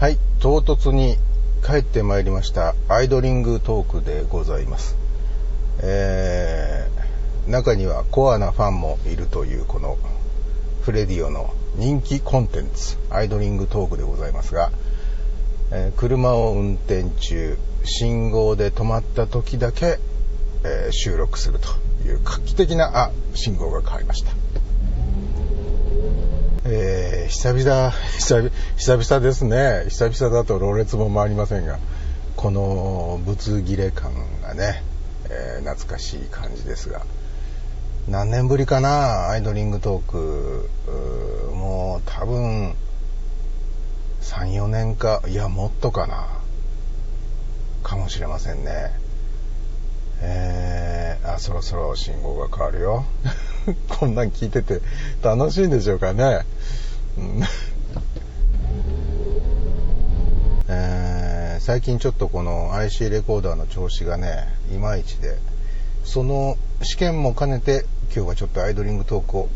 はい、唐突に帰ってまいりました。アイドリングトークでございます。えー、中にはコアなファンもいるというこのフレディオの人気コンテンツ、アイドリングトークでございますが、えー車を運転中、信号で止まった時だけ、えー収録するという画期的な、あ、信号が変わりました。え 久々、久々、ですね。久々だとろれつも回りませんが、このぶつ切れ感がね、えー懐かしい感じですが、何年ぶりかな、アイドリングトーク、ーもう多分、3、4年か、いや、もっとかな、かもしれませんね。えー、あ、そろそろ信号が変わるよ。こんなん聞いてて楽しいんでしょうかね。え最近ちょっとこの IC レコーダーの調子がね、いまいちで、その試験も兼ねて今日はちょっとアイドリングトークを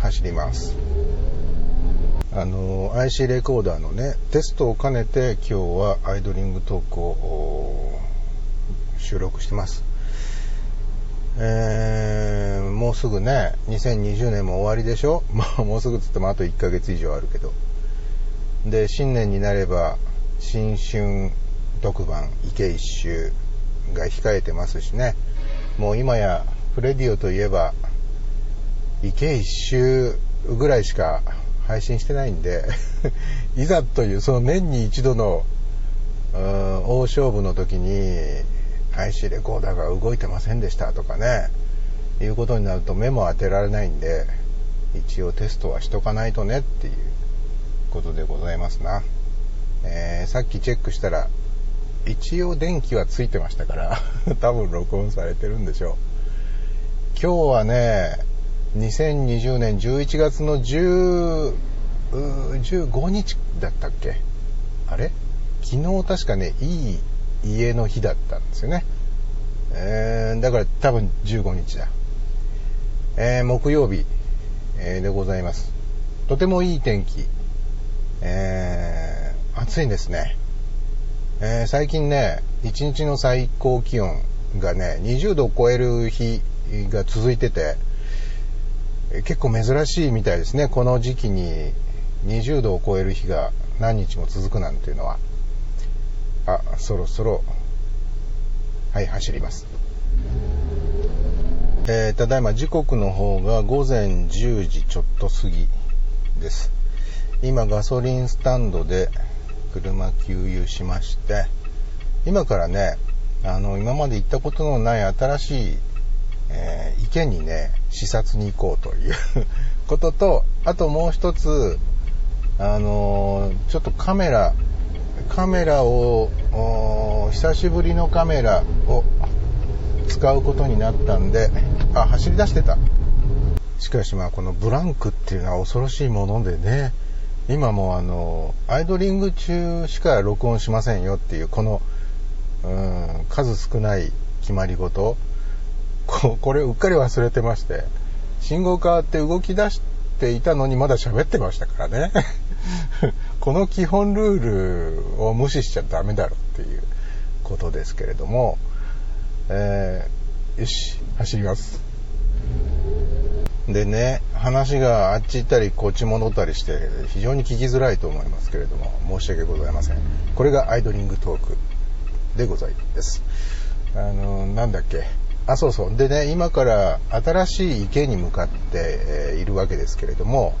走ります。あの、IC レコーダーのね、テストを兼ねて今日はアイドリングトークを収録してます。えーもうすぐね、2020年も終わりでしょ？まあもうすぐっつってもあと1ヶ月以上あるけど。で、新年になれば、新春特番、池一周が控えてますしね。もう今や、フレディオといえば、池一周ぐらいしか配信してないんで、いざという、その年に一度の、大勝負の時に IC レコーダーが動いてませんでしたとかね、いうことになると目も当てられないんで、一応テストはしとかないとねっていうことでございますな。えーさっきチェックしたら、一応電気はついてましたから、多分録音されてるんでしょう。今日はね、2020年11月の10 15日だったっけ？あれ？昨日確かね、いい家の日だったんですよね。えーだから多分15日だ。えー木曜日、えーでございます。とてもいい天気。えー暑いんですね。え最近ね、1日の最高気温がね、20度を超える日が続いてて、結構珍しいみたいですね。この時期に20度を超える日が何日も続くなんていうのは。あ、そろそろ、はい、走ります。えーただいま時刻の方が午前10時ちょっと過ぎです。今ガソリンスタンドで車給油しまして、今からね、あの、今まで行ったことのない新しい、えー池にね、視察に行こうという ことと、あともう一つ、あのーちょっとカメラ、カメラを、久しぶりのカメラを使うことになったんで、あ、走り出してた。しかしまあこのブランクっていうのは恐ろしいものでね、今もあの、アイドリング中しか録音しませんよっていう、この、うん、数少ない決まり事、ここれうっかり忘れてまして、信号変わって動き出していたのにまだ喋ってましたからね。この基本ルールを無視しちゃダメだろっていうことですけれども、えーよし、走ります。でね、話があっち行ったりこっち戻ったりして非常に聞きづらいと思いますけれども、申し訳ございません。これがアイドリングトークでございます。あの、なんだっけ。あ、そうそう。でね、今から新しい池に向かって、えーいるわけですけれども、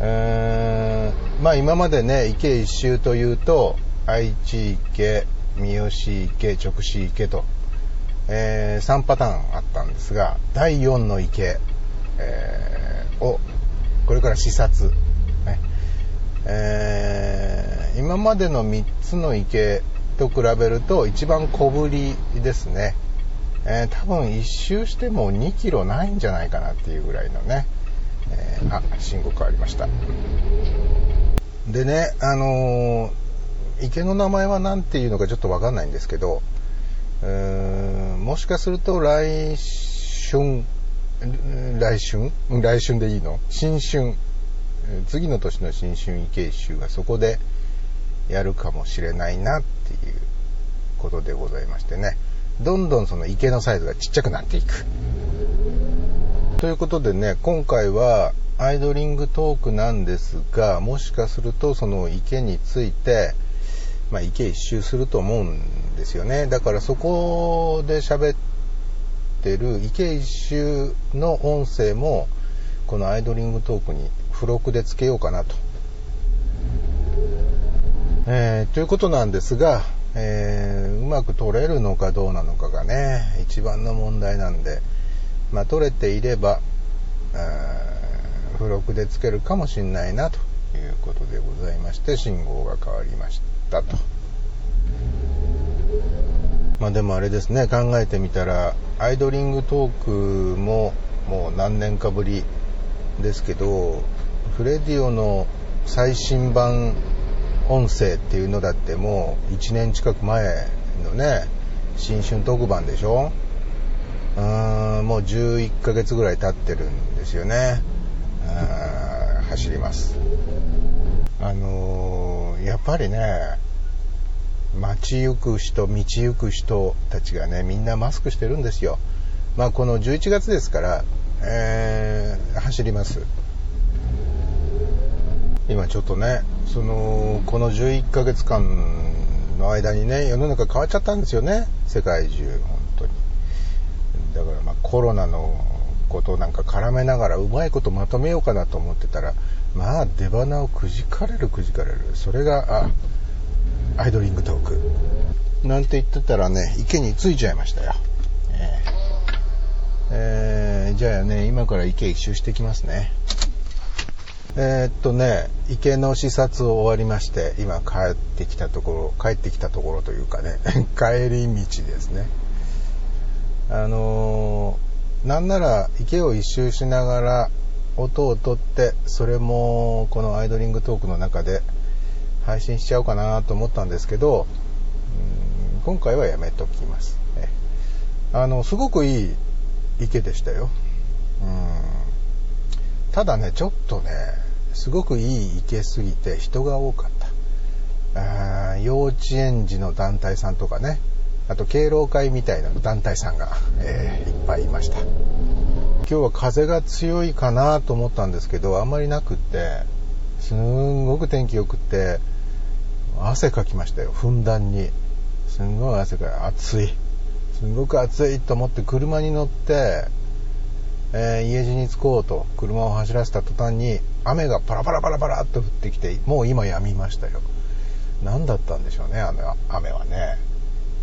えーまあ今までね、池一周というと、愛知池、三好池、直視池と、え3パターンあったんですが、第4の池、えーを、これから視察。ねえー今までの3つの池と比べると一番小ぶりですね。えー多分一周しても2キロないんじゃないかなっていうぐらいのね、えーあ、信号変わりました。でね、あのー池の名前は何ていうのかちょっとわかんないんですけど、うーんもしかすると来春、来春？来春でいいの？新春、次の年の新春池一周がそこで、やるかもしれないなっていうことでございましてね。どんどんその池のサイズがちっちゃくなっていく。ということでね、今回はアイドリングトークなんですが、もしかするとその池について、まあ、池一周すると思うんですよね。だからそこで喋ってる池一周の音声も、このアイドリングトークに付録でつけようかなと。えー、ということなんですが、えー、うまく撮れるのかどうなのかがね、一番の問題なんで、まあ、撮れていれば、付録でつけるかもしんないなということでございまして、信号が変わりましたと。まあでもあれですね、考えてみたら、アイドリングトークももう何年かぶりですけど、フレディオの最新版音声っていうのだってもう1年近く前のね、新春特番でしょ？うーん、もう11ヶ月ぐらい経ってるんですよね。走ります。あのー、やっぱりね、街行く人、道行く人たちがね、みんなマスクしてるんですよ。まあこの11月ですから、えー、走ります。今ちょっとね、その、この11ヶ月間の間にね、世の中変わっちゃったんですよね。世界中、本当に。だからまあコロナのことなんか絡めながらうまいことまとめようかなと思ってたら、まあ出花をくじかれるくじかれる。それが、あ、アイドリングトーク。なんて言ってたらね、池に着いちゃいましたよ。えー、えー、じゃあね、今から池一周してきますね。えー、っとね、池の視察を終わりまして、今帰ってきたところ、帰ってきたところというかね、帰り道ですね。あのー、なんなら池を一周しながら音を取って、それもこのアイドリングトークの中で配信しちゃおうかなと思ったんですけど、うん今回はやめときます。あの、すごくいい池でしたよ。うんただね、ちょっとね、すごくいい池すぎて人が多かった。あ幼稚園児の団体さんとかね、あと敬老会みたいな団体さんが、えー、いっぱいいました。今日は風が強いかなと思ったんですけど、あんまりなくって、すんごく天気良くって、汗かきましたよ、ふんだんに。すんごい汗か暑い。すんごく暑いと思って車に乗って、えー、家路に着こうと車を走らせた途端に雨がパラパラパラパラっと降ってきてもう今止みましたよ。何だったんでしょうねあの雨はね。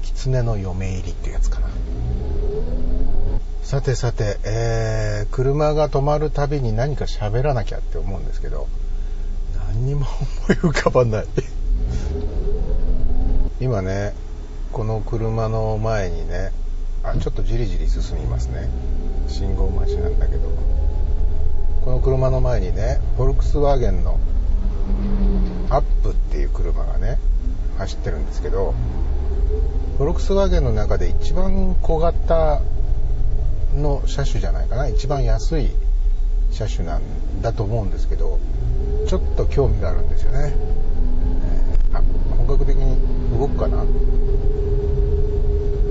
狐の嫁入りってやつかな。さてさて、えー、車が止まるたびに何か喋らなきゃって思うんですけど何にも思い浮かばない。今ねこの車の前にねあちょっとじりじり進みますね。信号待ちなんだけど。この車の前にねフォルクスワーゲンのアップっていう車がね走ってるんですけどフォルクスワーゲンの中で一番小型の車種じゃないかな。一番安い車種なんだと思うんですけどちょっと興味があるんですよね、本格的に動くかな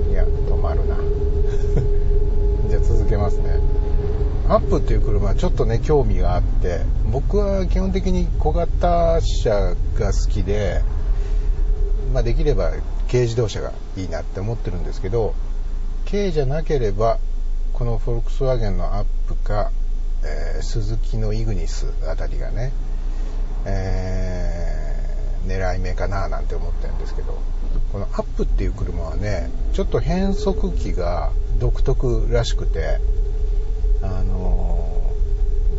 いや止まるな じゃあ続けますね。アップっていう車はちょっとね、興味があって、僕は基本的に小型車が好きで、まあ、できれば軽自動車がいいなって思ってるんですけど、軽じゃなければ、このフォルクスワーゲンのアップか、えー、スズキのイグニスあたりがね、えー、狙い目かななんて思ってるんですけど、このアップっていう車はね、ちょっと変速機が独特らしくて、あの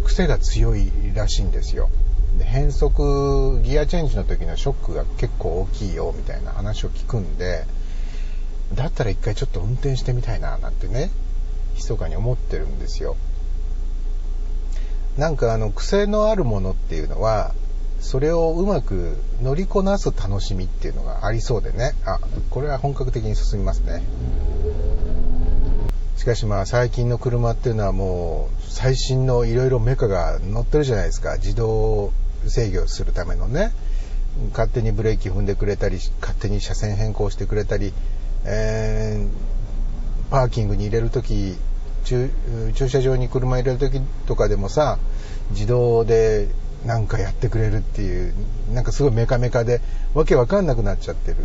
ー、癖が強いらしいんですよ。で変速、ギアチェンジの時のショックが結構大きいよみたいな話を聞くんで、だったら一回ちょっと運転してみたいななんてね、密かに思ってるんですよ。なんかあの癖のあるものっていうのはそれをうまく乗りこなす楽しみっていうのがありそうでね。あこれは本格的に進みますね。しかしまあ最近の車っていうのはもう最新のいろいろメカが乗ってるじゃないですか。自動制御するためのね。勝手にブレーキ踏んでくれたり、勝手に車線変更してくれたり、えー、パーキングに入れるとき、駐車場に車入れるときとかでもさ、自動でなんかやってくれるっていう、なんかすごいメカメカで、わけわかんなくなっちゃってる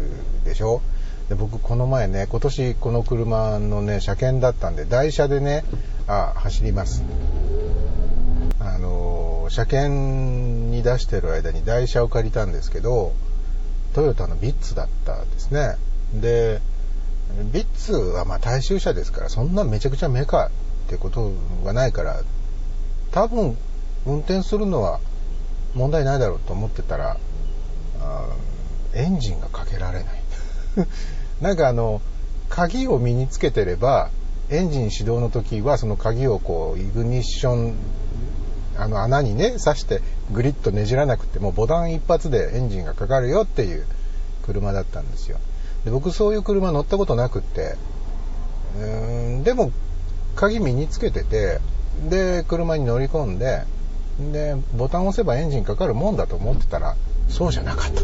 でしょ？で僕この前ね、今年この車のね、車検だったんで、台車でね、あ、走ります。あの、車検に出してる間に台車を借りたんですけど、トヨタのビッツだったんですね。で、ビッツはまあ大衆車ですから、そんなめちゃくちゃメカってことはないから、多分運転するのは問題ないだろうと思ってたら、エンジンがかけられない。なんかあの、鍵を身につけてれば、エンジン始動の時はその鍵をこう、イグニッション、あの穴にね、刺してグリッとねじらなくてもボタン一発でエンジンがかかるよっていう車だったんですよ。で僕そういう車乗ったことなくって、うーん、でも鍵身につけてて、で、車に乗り込んで、で、ボタンを押せばエンジンかかるもんだと思ってたら、そうじゃなかった。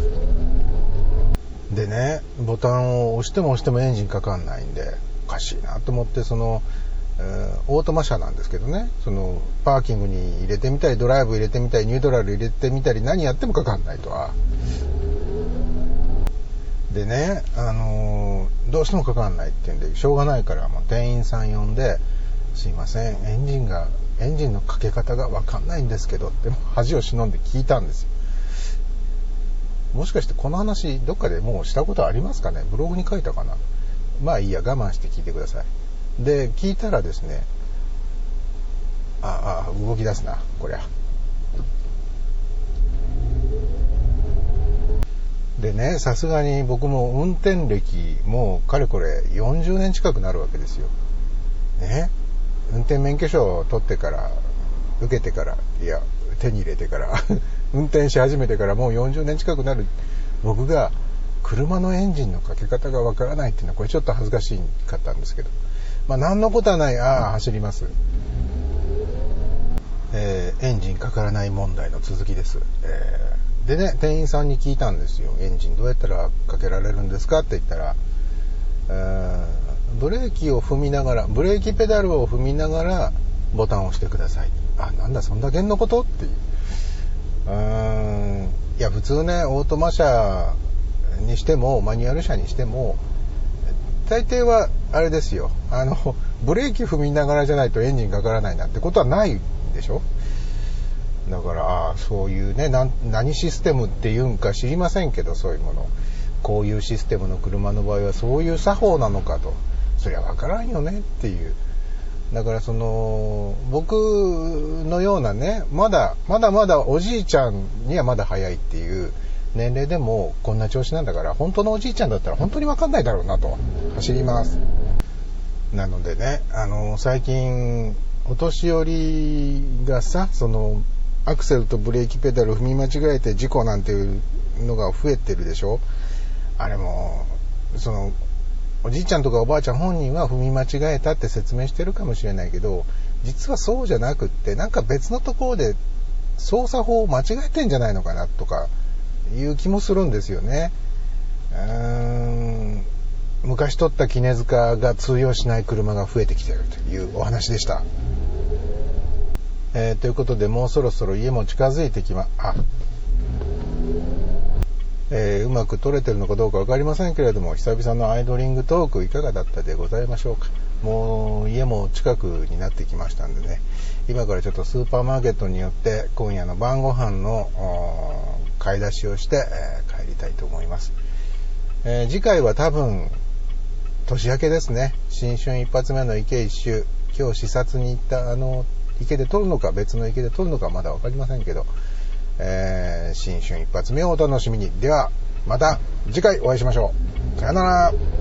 でね、ボタンを押しても押してもエンジンかかんないんで、おかしいなと思って、その、えー、オートマ車なんですけどね、その、パーキングに入れてみたり、ドライブ入れてみたり、ニュートラル入れてみたり、何やってもかかんないとは。でね、あのー、どうしてもかかんないって言うんで、しょうがないから、もう店員さん呼んで、すいません、エンジンがエンジンのかけ方がわかんないんですけどって恥を忍んで聞いたんですよ。もしかしてこの話どっかでもうしたことありますかね？ブログに書いたかな？まあいいや、我慢して聞いてください。で、聞いたらですね、あ、あ、動き出すな、こりゃ。でね、さすがに僕も運転歴もうかれこれ40年近くなるわけですよ。ね？運転免許証を取ってから、受けてから、いや、手に入れてから 運転し始めてからもう40年近くなる僕が車のエンジンのかけ方がわからないっていうのはこれちょっと恥ずかしかったんですけど、まあ何のことはない、ああ、走ります。えー、エンジンかからない問題の続きです。えー、でね、店員さんに聞いたんですよ。エンジンどうやったらかけられるんですかって言ったら、えーブレーキを踏みながら、ブレーキペダルを踏みながらボタンを押してください。あ、なんだ、そんだけのこと？っていう。うーん。いや、普通ね、オートマ車にしても、マニュアル車にしても、大抵は、あれですよ。あの、ブレーキ踏みながらじゃないとエンジンかからないなんてことはないでしょ？だから、あそういうね、何システムっていうんか知りませんけど、そういうもの。こういうシステムの車の場合はそういう作法なのかと。そりゃ分からんよねっていう。だからその、僕のようなね、まだ、まだまだおじいちゃんにはまだ早いっていう年齢でもこんな調子なんだから、本当のおじいちゃんだったら本当に分かんないだろうなと。走ります。なのでね、あの、最近、お年寄りがさ、その、アクセルとブレーキペダル踏み間違えて事故なんていうのが増えてるでしょ？あれも、その、おじいちゃんとかおばあちゃん本人は踏み間違えたって説明してるかもしれないけど、実はそうじゃなくって、なんか別のところで操作法を間違えてんじゃないのかなとかいう気もするんですよね。うーん昔取った絹塚が通用しない車が増えてきてるというお話でした。えー、ということでもうそろそろ家も近づいてきま、あ、えー、うまく撮れてるのかどうか分かりませんけれども、久々のアイドリングトークいかがだったでございましょうか。もう家も近くになってきましたんでね、今からちょっとスーパーマーケットによって今夜の晩ご飯の買い出しをして、えー、帰りたいと思います。えー、次回は多分、年明けですね。新春一発目の池一周。今日視察に行ったあの池で撮るのか別の池で撮るのかまだ分かりませんけど、えー、新春一発目をお楽しみに。では、また次回お会いしましょう。さよなら。